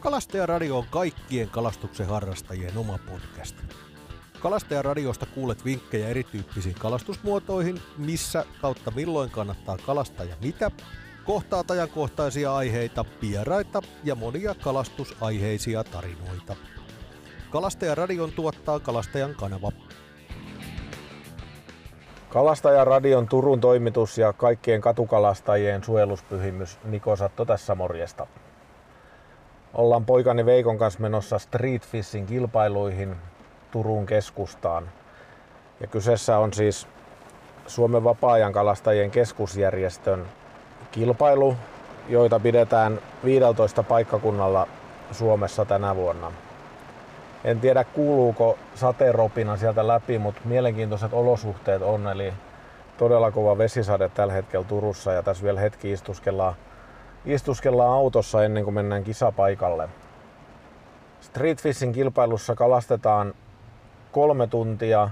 Kalastajaradio on kaikkien kalastuksen harrastajien oma podcast. Kalastajaradiosta kuulet vinkkejä erityyppisiin kalastusmuotoihin, missä kautta milloin kannattaa kalastaa ja mitä, kohtaat ajankohtaisia aiheita, vieraita ja monia kalastusaiheisia tarinoita. Kalastajaradion tuottaa Kalastajan kanava. Kalastajaradion Turun toimitus ja kaikkien katukalastajien suojeluspyhimys Niko Satto tässä morjesta. Ollaan poikani Veikon kanssa menossa Street Fishing kilpailuihin Turun keskustaan. Ja kyseessä on siis Suomen vapaa-ajan kalastajien keskusjärjestön kilpailu, joita pidetään 15 paikkakunnalla Suomessa tänä vuonna. En tiedä kuuluuko sateenropina sieltä läpi, mutta mielenkiintoiset olosuhteet on, eli todella kova vesisade tällä hetkellä Turussa ja tässä vielä hetki istuskellaan, istuskellaan autossa ennen kuin mennään kisapaikalle. Street Fishing kilpailussa kalastetaan kolme tuntia.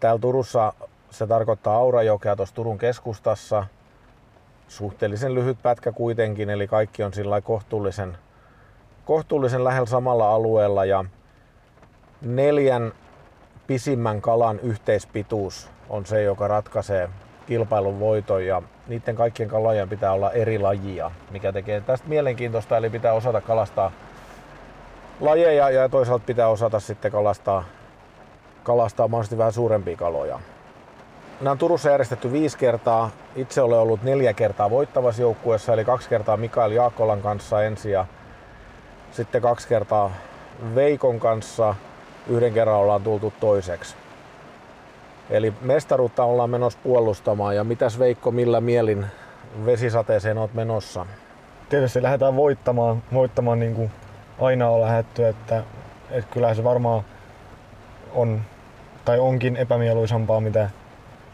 Täällä Turussa se tarkoittaa Aurajokea tuossa Turun keskustassa. Suhteellisen lyhyt pätkä kuitenkin, eli kaikki on sillä kohtuullisen, kohtuullisen lähellä samalla alueella ja neljän pisimmän kalan yhteispituus on se, joka ratkaisee kilpailun voiton ja niiden kaikkien kalojen pitää olla eri lajia, mikä tekee tästä mielenkiintoista, eli pitää osata kalastaa lajeja ja toisaalta pitää osata sitten kalastaa, kalastaa mahdollisesti vähän suurempia kaloja. Nämä on Turussa järjestetty viisi kertaa. Itse olen ollut neljä kertaa voittavassa joukkueessa, eli kaksi kertaa Mikael Jaakolan kanssa ensin ja sitten kaksi kertaa Veikon kanssa. Yhden kerran ollaan tultu toiseksi. Eli mestaruutta ollaan menossa puolustamaan. Ja mitäs Veikko, millä mielin vesisateeseen oot menossa? Tietysti lähdetään voittamaan, voittamaan niin kuin aina on lähetty, että, että kyllä se varmaan on tai onkin epämieluisampaa, mitä,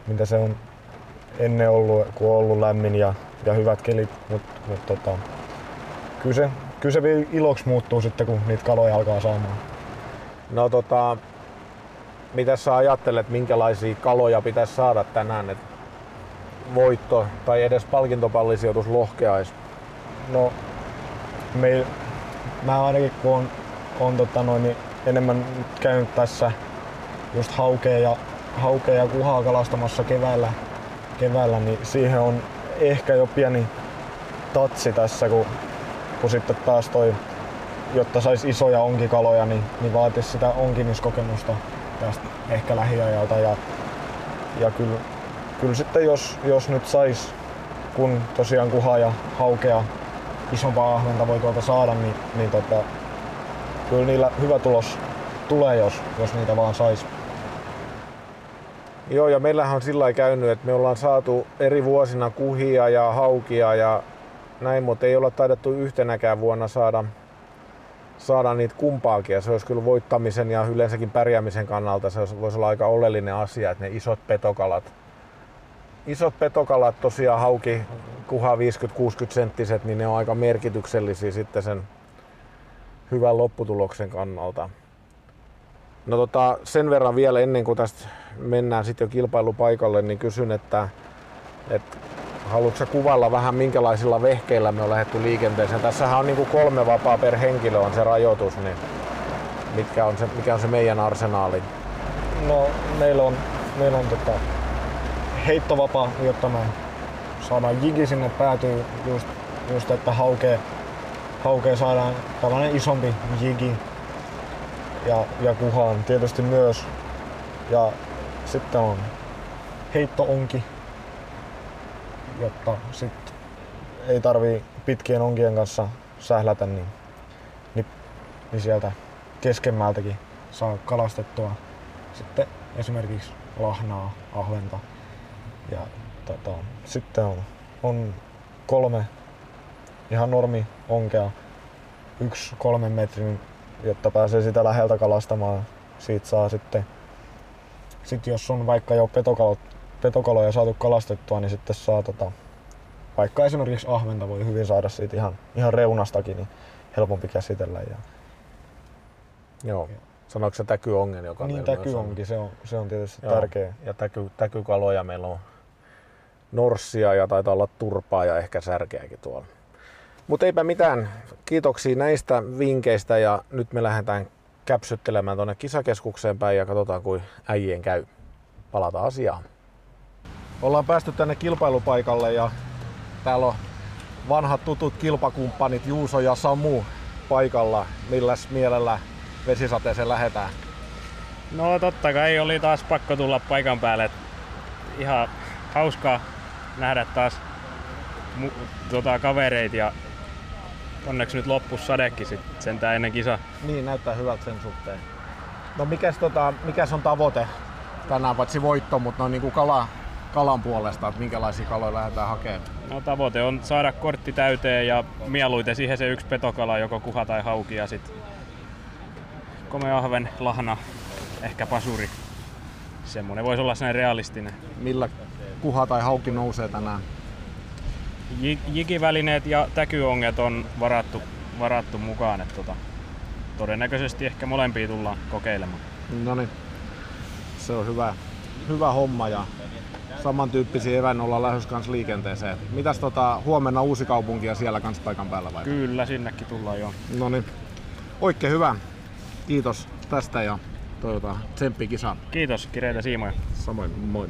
mitä se on ennen ollut, kun on ollut lämmin ja, ja hyvät kelit, mutta mut, tota, kyllä, se, kyllä se iloksi muuttuu sitten, kun niitä kaloja alkaa saamaan. No tota, mitä sä ajattelet, minkälaisia kaloja pitäisi saada tänään, että voitto tai edes palkintopallisijoitus lohkeais? No, me, mä ainakin kun on, on tota noin, niin enemmän käynyt tässä just haukea ja, haukea ja kuhaa kalastamassa keväällä, keväällä, niin siihen on ehkä jo pieni tatsi tässä, kun, kun sitten taas toi, jotta saisi isoja onkikaloja, niin, niin vaatisi sitä onkimiskokemusta tästä ehkä lähiajalta. Ja, ja kyllä, kyllä sitten jos, jos nyt sais, kun tosiaan kuha ja haukea isompaa ahventa voi tuolta saada, niin, niin tota, kyllä niillä hyvä tulos tulee, jos, jos niitä vaan sais. Joo, ja meillähän on sillä käynyt, että me ollaan saatu eri vuosina kuhia ja haukia ja näin, mutta ei olla taidettu yhtenäkään vuonna saada, saada niitä kumpaakin. Ja se olisi kyllä voittamisen ja yleensäkin pärjäämisen kannalta se voisi olla aika oleellinen asia, että ne isot petokalat, isot petokalat tosiaan hauki kuha 50-60 senttiset, niin ne on aika merkityksellisiä sitten sen hyvän lopputuloksen kannalta. No tota, sen verran vielä ennen kuin tästä mennään sitten jo kilpailupaikalle, niin kysyn, että, että haluatko kuvailla vähän minkälaisilla vehkeillä me on lähdetty liikenteeseen? Tässähän on niin kuin kolme vapaa per henkilö on se rajoitus, niin mitkä on se, mikä on se meidän arsenaali? No meillä on, meillä on tota, heittovapaa, jotta me saadaan jigi sinne päätyy just, just että haukee, haukee saadaan tällainen isompi jigi ja, ja kuhaan tietysti myös. Ja sitten on heittoonki, jotta sitten ei tarvii pitkien onkien kanssa sählätä, niin, niin, niin sieltä keskemmältäkin saa kalastettua sitten esimerkiksi lahnaa, ahventa. Ja tota, sitten on, on kolme ihan normi onkea, yksi kolmen metrin, jotta pääsee sitä läheltä kalastamaan. Siitä saa sitten, sit jos on vaikka jo petokalo, petokaloja saatu kalastettua, niin sitten saa tota, vaikka esimerkiksi ahventa voi hyvin saada siitä ihan, ihan reunastakin, niin helpompi käsitellä. Ja, Joo. Sanoiko se täkyongen, joka niin, täky onkin, se on, se on tietysti Joo. tärkeä. Ja täky, täkykaloja meillä on norssia ja taitaa olla turpaa ja ehkä särkeäkin tuolla. Mutta eipä mitään. Kiitoksia näistä vinkkeistä ja nyt me lähdetään käpsyttelemään tuonne kisakeskukseen päin ja katsotaan kuin äijien käy. Palataan asiaan. Ollaan päästy tänne kilpailupaikalle ja täällä on vanhat tutut kilpakumppanit Juuso ja Samu paikalla. Milläs mielellä vesisateeseen lähetään? No totta kai oli taas pakko tulla paikan päälle. Ihan hauskaa nähdä taas mu- tota, kavereita ja onneksi nyt loppus sadekin sit sentään ennen kisa. Niin, näyttää hyvältä sen suhteen. No mikäs, tota, mikäs on tavoite tänään, paitsi voitto, mutta no niin kuin kala, kalan puolesta, että minkälaisia kaloja lähdetään hakemaan? No tavoite on saada kortti täyteen ja mieluiten siihen se yksi petokala, joko kuha tai hauki ja sit komea ahven, lahna, ehkä pasuri. Semmonen voisi olla sellainen realistinen. Millä kuha tai hauki nousee tänään? Jikivälineet ja täkyonget on varattu, varattu mukaan, että tota, todennäköisesti ehkä molempia tullaan kokeilemaan. No niin, se on hyvä, hyvä homma ja samantyyppisiä evän ollaan lähdössä kanssa liikenteeseen. Mitäs tota, huomenna uusi kaupunki ja siellä kanssa paikan päällä vai? Kyllä, sinnekin tullaan jo. No niin, oikein hyvä. Kiitos tästä ja toivotaan tsemppi kisaan. Kiitos, kireitä siimoja. Samoin, moi.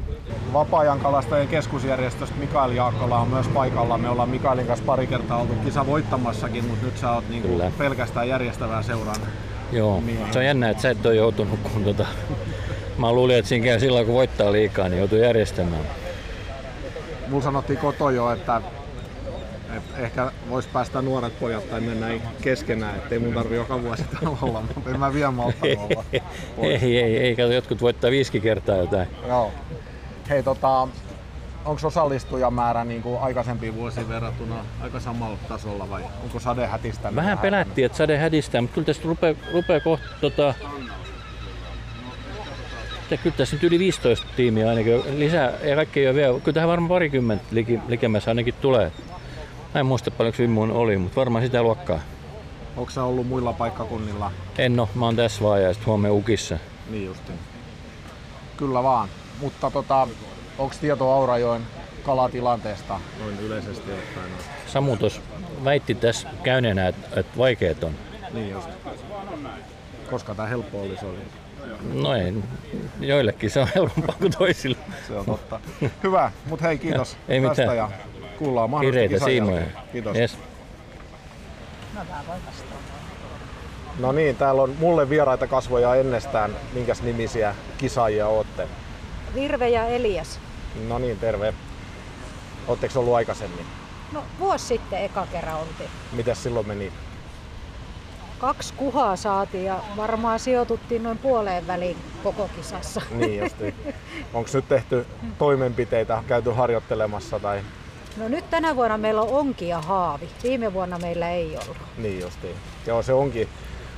Vapaa-ajan kalastajien keskusjärjestöstä Mikael Jaakkola on myös paikalla. Me ollaan Mikaelin kanssa pari kertaa oltu kisa voittamassakin, mutta nyt sä oot niinku Kyllä. pelkästään järjestävää seuraa. Joo, Niin. se on jännä, että sä et ole joutunut, kun tota, mä luulin, että siinä käy silloin, kun voittaa liikaa, niin joutuu järjestämään. Mulla sanottiin koto jo, että, että ehkä vois päästä nuoret pojat tai mennä keskenään, ettei mun tarvi joka vuosi täällä olla, mutta en mä vielä malttanut olla. Ei, ei, ei, kato, jotkut voittaa viisi kertaa jotain. Joo. Hei tota, onko osallistujamäärä niin kuin aikaisempiin vuosiin verrattuna aika samalla tasolla vai onko sade hätistänyt? Vähän pelättiin, että sade hädistää, mutta kyllä tästä rupeaa, rupeaa kohta tota, että kyllä tässä nyt yli 15 tiimiä ainakin lisää, ja kaikki ei ole vielä, kyllä tähän varmaan parikymmentä liki, likemmässä ainakin tulee. Mä en muista paljonko Vimmuun oli, mutta varmaan sitä luokkaa. Onko sä ollut muilla paikkakunnilla? En oo, mä oon tässä vaan ja sit huomenna Ukissa. Niin justiin. Kyllä vaan. Mutta tota, onko tieto Aurajoen kalatilanteesta noin yleisesti ottaen? Samu tuossa väitti tässä käyneenä, että, että vaikeet on. Niin just. Koska tää helppo olisi oli. No ei, joillekin se on helpompaa kuin toisille. Se on totta. Hyvä, mutta hei kiitos Ei tästä mitään. ja kuullaan mahdollisesti Kireitä siimoja. Kiitos. Yes. No niin, täällä on mulle vieraita kasvoja ennestään. Minkäs nimisiä kisaajia ootte? Virve ja Elias. No niin, terve. Oletteko ollut aikaisemmin? No vuosi sitten eka kerran oltiin. Mitäs silloin meni? Kaksi kuhaa saatiin ja varmaan sijoituttiin noin puoleen väliin koko kisassa. Niin justi. Onko nyt tehty toimenpiteitä, käyty harjoittelemassa tai No nyt tänä vuonna meillä on onki ja haavi. Viime vuonna meillä ei ollut. niin justiin? Joo, se onkin,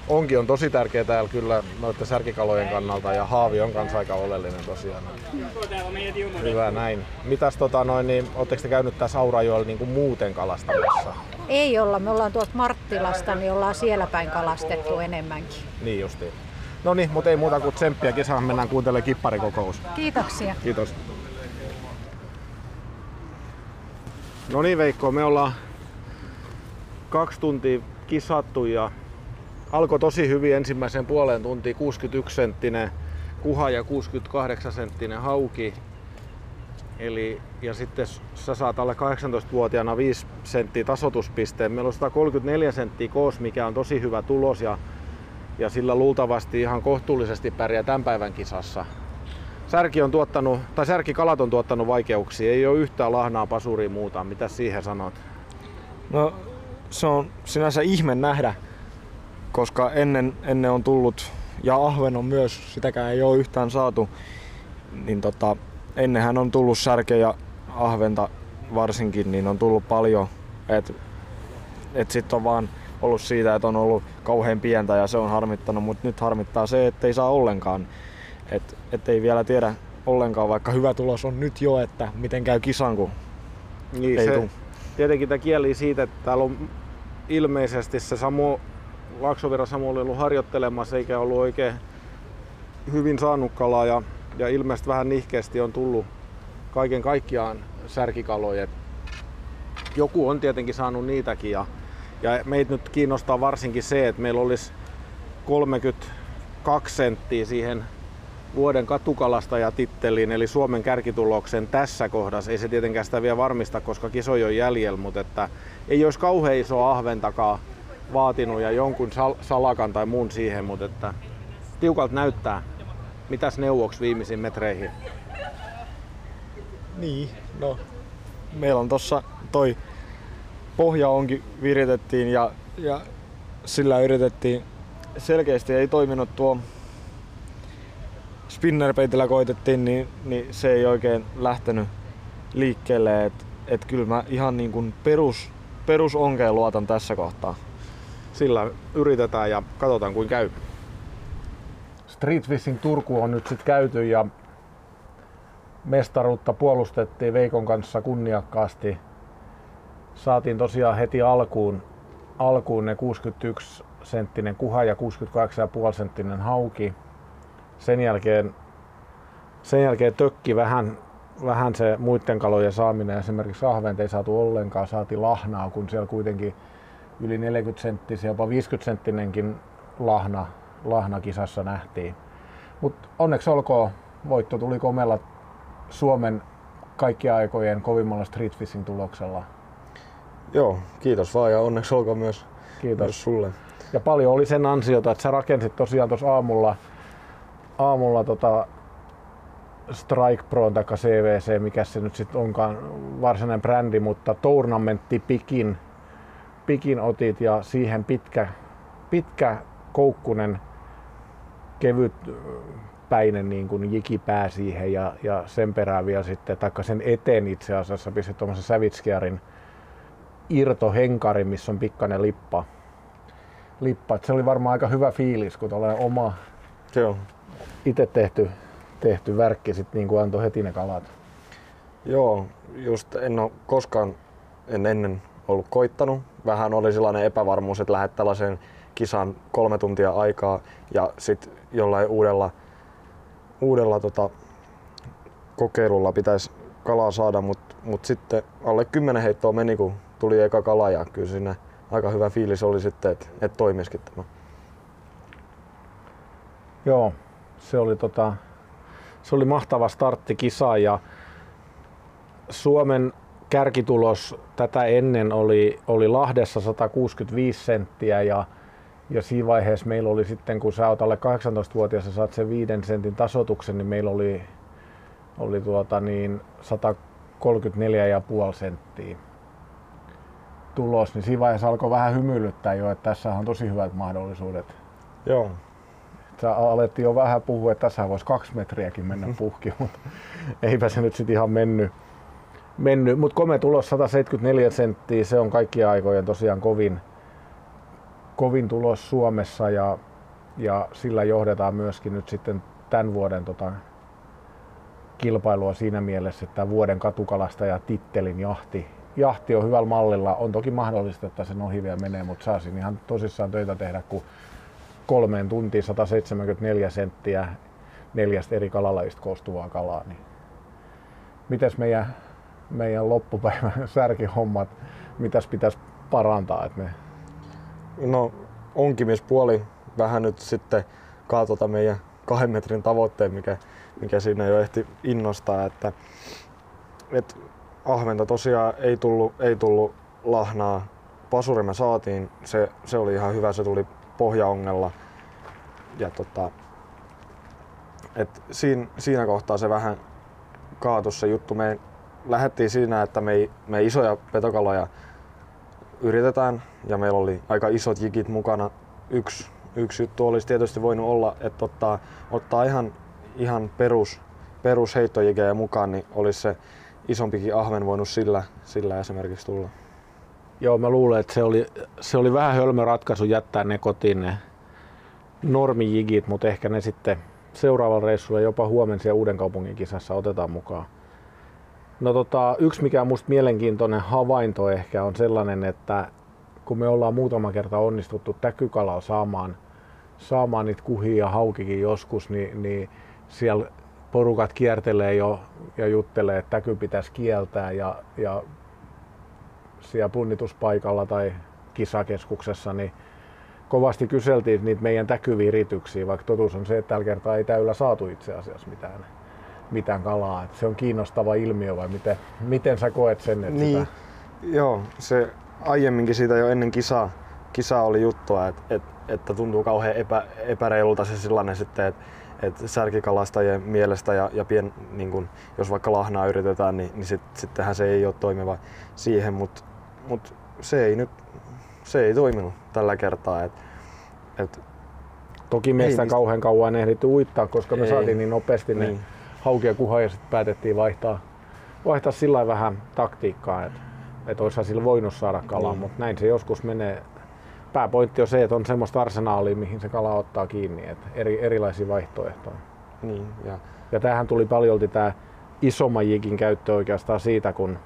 onki on tosi tärkeä täällä kyllä noiden särkikalojen kannalta ja haavi on kanssa aika oleellinen tosiaan. Hyvä näin. Mitäs tota noin, niin ootteko te käynyt tässä Aurajoella niin kuin muuten kalastamassa? Ei olla, me ollaan tuolta Marttilasta, niin ollaan siellä päin kalastettu enemmänkin. Niin justiin. No niin, mutta ei muuta kuin tsemppiä kisaan, mennään kuuntelemaan kipparikokous. Kiitoksia. Kiitos. No niin Veikko, me ollaan kaksi tuntia kisattu ja alkoi tosi hyvin ensimmäisen puoleen tuntiin 61 senttinen kuha ja 68 senttinen hauki. Eli, ja sitten sä saat alle 18-vuotiaana 5 senttiä tasotuspisteen. Meillä on 134 senttiä koos, mikä on tosi hyvä tulos ja, ja sillä luultavasti ihan kohtuullisesti pärjää tämän päivän kisassa. Särki on tuottanut, tai särkikalat on tuottanut vaikeuksia. Ei ole yhtään lahnaa, pasuria muuta. Mitä siihen sanot? No se on sinänsä ihme nähdä, koska ennen, ennen on tullut, ja ahven on myös, sitäkään ei ole yhtään saatu, niin tota, ennenhän on tullut särkeä ja ahventa varsinkin, niin on tullut paljon. Et, et sit on vaan ollut siitä, että on ollut kauhean pientä ja se on harmittanut, mutta nyt harmittaa se, että ei saa ollenkaan. Et, et ei vielä tiedä ollenkaan, vaikka hyvä tulos on nyt jo, että miten käy kisan, kun Niin, ei se, tuu. tietenkin tämä kieli siitä, että täällä on ilmeisesti se Samu, Laksovira Samu oli ollut harjoittelemassa eikä ollut oikein hyvin saanut kalaa ja, ja ilmeisesti vähän nihkeästi on tullut kaiken kaikkiaan särkikaloja. Joku on tietenkin saanut niitäkin ja Ja meitä nyt kiinnostaa varsinkin se, että meillä olisi 32 senttiä siihen vuoden katukalastajatitteliin, eli Suomen kärkituloksen tässä kohdassa. Ei se tietenkään sitä vielä varmista, koska kisoja on jäljellä, mutta että ei olisi kauhean iso ahventakaan vaatinut ja jonkun sal- salakan tai muun siihen, mutta että tiukalta näyttää. Mitäs neuvoksi viimeisiin metreihin? Niin, no meillä on tossa toi pohja onkin viritettiin ja, ja sillä yritettiin selkeästi ei toiminut tuo spinnerpeitillä koitettiin, niin, niin se ei oikein lähtenyt liikkeelle. Et, et kyllä mä ihan niin kuin perus, perusonkeen luotan tässä kohtaa. Sillä yritetään ja katsotaan kuin käy. Street Fishing Turku on nyt sitten käyty ja mestaruutta puolustettiin Veikon kanssa kunniakkaasti. Saatiin tosiaan heti alkuun, alkuun ne 61 senttinen kuha ja 68,5 senttinen hauki. Sen jälkeen, sen jälkeen tökki vähän, vähän se muiden kalojen saaminen. Esimerkiksi ahvent ei saatu ollenkaan, saati lahnaa, kun siellä kuitenkin yli 40 senttisiä, jopa 50 senttinenkin lahna, lahna kisassa nähtiin. Mutta onneksi olkoon, voitto tuli komella Suomen kaikki aikojen kovimmalla street fishing tuloksella. Joo, kiitos vaan ja onneksi olkoon myös, Kiitos. myös sulle. Ja paljon oli sen ansiota, että sä rakensit tosiaan tuossa aamulla, aamulla tota Strike Pro tai CVC, mikä se nyt sitten onkaan varsinainen brändi, mutta tournamentti pikin, pikin otit ja siihen pitkä, pitkä koukkunen kevyt päinen niin kuin jikipää siihen ja, ja sen perään vielä sitten, taikka sen eteen itse asiassa pistit tuommoisen Savitskiarin irtohenkari, missä on pikkainen lippa. lippa. Et se oli varmaan aika hyvä fiilis, kun tulee oma Joo. itse tehty, tehty värkki sit niin kuin antoi heti ne kalat. Joo, just en ole koskaan en ennen ollut koittanut. Vähän oli sellainen epävarmuus, että lähdet tällaiseen kisaan kolme tuntia aikaa ja sitten jollain uudella, uudella tota, kokeilulla pitäisi kalaa saada, mutta mut sitten alle 10 heittoa meni, kun tuli eka kala ja kyllä siinä aika hyvä fiilis oli sitten, että et toimisikin tämä. Joo, se oli, tota, se oli mahtava startti kisa ja Suomen kärkitulos tätä ennen oli, oli Lahdessa 165 senttiä ja, ja siinä vaiheessa meillä oli sitten, kun sä oot alle 18-vuotias ja saat sen 5 sentin tasotuksen, niin meillä oli, oli tuota niin 134,5 senttiä tulos, niin siinä vaiheessa alkoi vähän hymyilyttää jo, että tässä on tosi hyvät mahdollisuudet. Joo, Sä alettiin jo vähän puhua, että tässä voisi kaksi metriäkin mennä puhki, mutta eipä se nyt sitten ihan mennyt. Mennyt. Mutta kome tulos 174 senttiä, se on kaikkien aikojen tosiaan kovin, kovin tulos Suomessa ja, ja sillä johdetaan myöskin nyt sitten tämän vuoden tota, kilpailua siinä mielessä, että vuoden katukalastaja tittelin jahti, jahti on hyvällä mallilla. On toki mahdollista, että sen ohi vielä menee, mutta saa siinä ihan tosissaan töitä tehdä, kun kolmeen tuntiin 174 senttiä neljästä eri kalalajista koostuvaa kalaa. Niin mitäs meidän, meidän loppupäivän särkihommat, mitäs pitäisi parantaa, että me no onkimispuoli vähän nyt sitten kaatota meidän kahden metrin tavoitteen, mikä, mikä siinä jo ehti innostaa, että, että ahventa tosiaan ei tullut, ei tullut lahnaa. Pasuri me saatiin, se, se oli ihan hyvä, se tuli pohjaongella. Ja tota, et siinä, siinä kohtaa se vähän kaatui se juttu. Me lähdettiin siinä, että me me isoja petokaloja yritetään ja meillä oli aika isot jikit mukana. Yksi, yksi juttu olisi tietysti voinut olla, että ottaa, ottaa ihan, ihan perus, perusheittojikejä mukaan, niin olisi se isompikin ahven voinut sillä, sillä esimerkiksi tulla. Joo, mä luulen, että se oli, se oli vähän hölmö ratkaisu jättää ne kotiin ne normijigit, mutta ehkä ne sitten seuraavalla reissulla jopa huomenna siellä Uuden kaupungin kisassa otetaan mukaan. No tota, yksi mikä on musta mielenkiintoinen havainto ehkä on sellainen, että kun me ollaan muutama kerta onnistuttu täkykalalla saamaan, saamaan niitä kuhia ja haukikin joskus, niin, niin siellä porukat kiertelee jo ja juttelee, että täky pitäisi kieltää ja, ja siellä punnituspaikalla tai kisakeskuksessa, niin kovasti kyseltiin niitä meidän täkyvirityksiä, vaikka totuus on se, että tällä kertaa ei täyllä saatu itse asiassa mitään, mitään kalaa. Et se on kiinnostava ilmiö vai miten, miten sä koet sen? Että Niin, sitä... joo, se aiemminkin siitä jo ennen kisaa, kisaa oli juttua, että, että, että tuntuu kauhean epä, epäreilulta se sellainen sitten, että, että särkikalastajien mielestä ja, ja pien, niin kun, jos vaikka lahnaa yritetään, niin, niin sit, sittenhän se ei ole toimiva siihen, mutta mut se ei nyt se ei toiminut tällä kertaa. Et, et, Toki meistä niistä- kauhean kauan ehditty uittaa, koska me Ei. saatiin niin nopeasti ne Niin. hauki ja kuha ja sitten päätettiin vaihtaa, vaihtaa sillä vähän taktiikkaa, että et olisihan sillä voinut saada kalaa, Niin. mutta näin se joskus menee. Pääpointti on se, että on semmoista arsenaalia, mihin se kala ottaa kiinni, että eri, erilaisia vaihtoehtoja. niin, ja, Ja tähän tuli paljolti tämä isomman jikin käyttö oikeastaan siitä, kun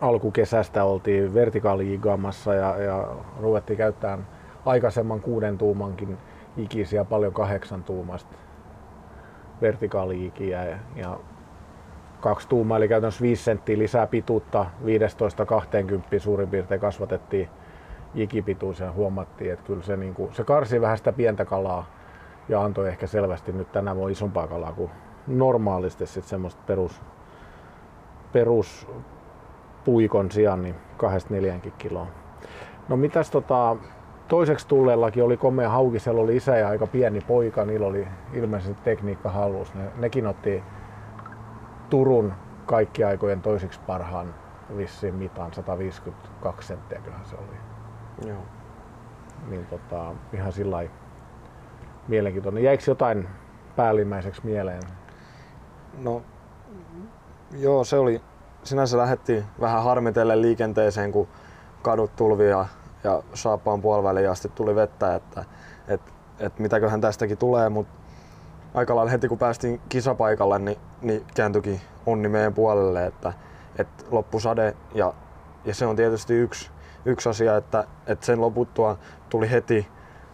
alkukesästä oltiin vertikaalijigaamassa ja, ja ruvettiin käyttämään aikaisemman kuuden tuumankin ikisiä paljon kahdeksan tuumasta vertikaalijikiä ja, ja kaksi tuumaa eli käytännössä 5 senttiä lisää pituutta 15-20 suurin piirtein kasvatettiin jikipituus ja huomattiin, että kyllä se, niin kuin, se karsi vähän sitä pientä kalaa ja antoi ehkä selvästi nyt tänä vuonna isompaa kalaa kuin normaalisti sit semmoista perus, perus puikon sijaan niin kahdesta neljänkin kiloa. No mitäs tota, toiseksi tulleellakin oli komea hauki, siellä oli isä ja aika pieni poika, niillä oli ilmeisesti tekniikka hallussa. Ne, nekin otti Turun kaikki aikojen toiseksi parhaan vissiin mitan, 152 senttiä kyllähän se oli. joo. Niin tota, ihan sillä mielenkiintoinen. Jäikö jotain päällimmäiseksi mieleen? No, joo, se oli, sinänsä lähdettiin vähän harmitellen liikenteeseen, kun kadut tulvi ja, ja saappaan puoliväliin asti tuli vettä, että et, et mitäköhän tästäkin tulee, mutta aika lailla heti kun päästiin kisapaikalle, niin, niin kääntyikin onni meidän puolelle, että, että loppusade ja, ja se on tietysti yksi, yksi asia, että, että sen loputtua tuli heti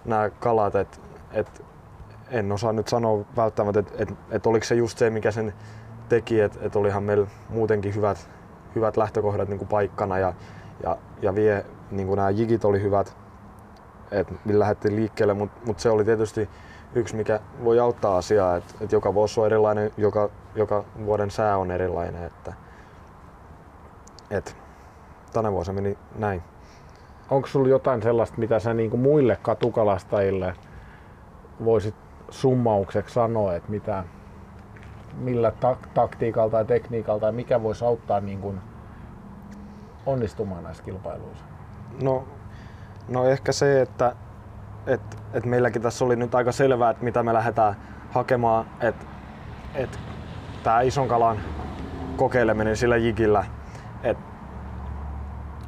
nämä kalat, että, että en osaa nyt sanoa välttämättä, että, että, että oliko se just se, mikä sen teki, että, että olihan meillä muutenkin hyvät, hyvät lähtökohdat niin kuin paikkana ja, ja, ja vie, niin nämä jigit oli hyvät, että millä lähdettiin liikkeelle, mutta mut se oli tietysti yksi, mikä voi auttaa asiaa, että, että joka vuosi on erilainen, joka, joka vuoden sää on erilainen, että, että tänä vuonna meni näin. Onko sulla jotain sellaista, mitä sä niin muille katukalastajille voisit summaukseksi sanoa, että mitä, millä tak- taktiikalla tai tekniikalla tai mikä voisi auttaa niin kuin onnistumaan näissä kilpailuissa? No, no ehkä se, että et, et meilläkin tässä oli nyt aika selvää, että mitä me lähdetään hakemaan, että et tämä ison kalan kokeileminen sillä jigillä, että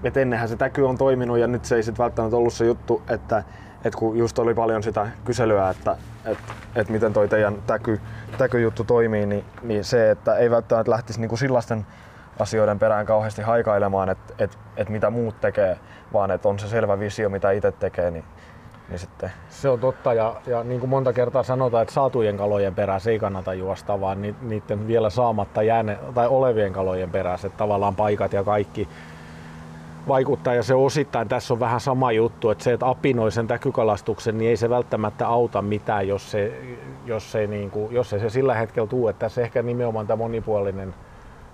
et ennenhän se täky on toiminut ja nyt se ei sit välttämättä ollut se juttu, että et kun just oli paljon sitä kyselyä, että et, et miten toi teidän täky, täkyjuttu toimii, niin, niin se, että ei välttämättä lähtisi niinku sellaisten asioiden perään kauheasti haikailemaan, että et, et mitä muut tekee, vaan että on se selvä visio, mitä itse tekee, niin, niin sitten Se on totta ja, ja niin kuin monta kertaa sanotaan, että saatujen kalojen perässä ei kannata juosta, vaan ni- niiden vielä saamatta jääne, tai olevien kalojen perässä, että tavallaan paikat ja kaikki vaikuttaa. Ja se osittain tässä on vähän sama juttu, että se, että apinoi sen täkykalastuksen, niin ei se välttämättä auta mitään, jos se, jos se, niin kuin, jos ei se sillä hetkellä tuu, että tässä ehkä nimenomaan tämä monipuolinen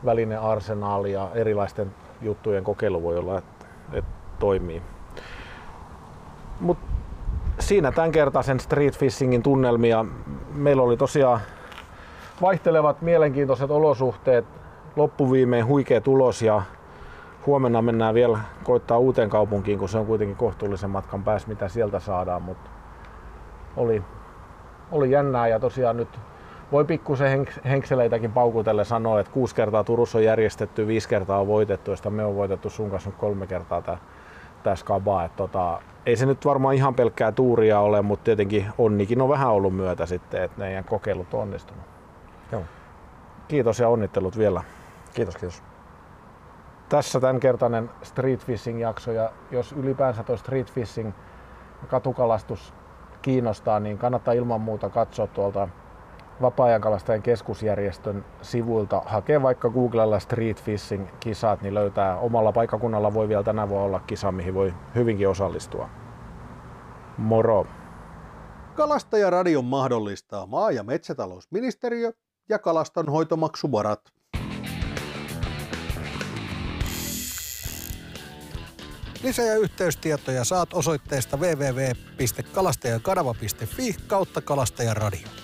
välinen arsenaali ja erilaisten juttujen kokeilu voi olla, että, että toimii. Mut siinä tämänkertaisen street fishingin tunnelmia. Meillä oli tosiaan vaihtelevat mielenkiintoiset olosuhteet, loppuviimein huikea tulos ja huomenna mennään vielä koittaa uuteen kaupunkiin, kun se on kuitenkin kohtuullisen matkan päässä, mitä sieltä saadaan, mutta oli, oli jännää ja tosiaan nyt voi pikkusen henk- henkseleitäkin paukutelle sanoa, että kuusi kertaa Turussa on järjestetty, viisi kertaa on voitettu, josta me on voitettu sun kanssa nyt kolme kertaa tää, tää skaba. Et tota, ei se nyt varmaan ihan pelkkää tuuria ole, mutta tietenkin onnikin on vähän ollut myötä sitten, että meidän kokeilut on onnistunut. Joo. Kiitos ja onnittelut vielä. kiitos, kiitos. Tässä tämänkertainen street fishing jakso ja jos ylipäänsä tuo street fishing ja katukalastus kiinnostaa, niin kannattaa ilman muuta katsoa tuolta Vapaa-ajankalastajien keskusjärjestön sivuilta hakee vaikka Googlella Street Fishing kisat, niin löytää omalla paikakunnalla voi vielä tänä vuonna olla kisa, mihin voi hyvinkin osallistua. Moro! Kalastajaradion mahdollistaa maa- ja metsätalousministeriö ja kalastonhoitomaksuvarat. Lisä- ja yhteystietoja saat osoitteesta www.kalastajakanava.fi kautta kalastajaradio.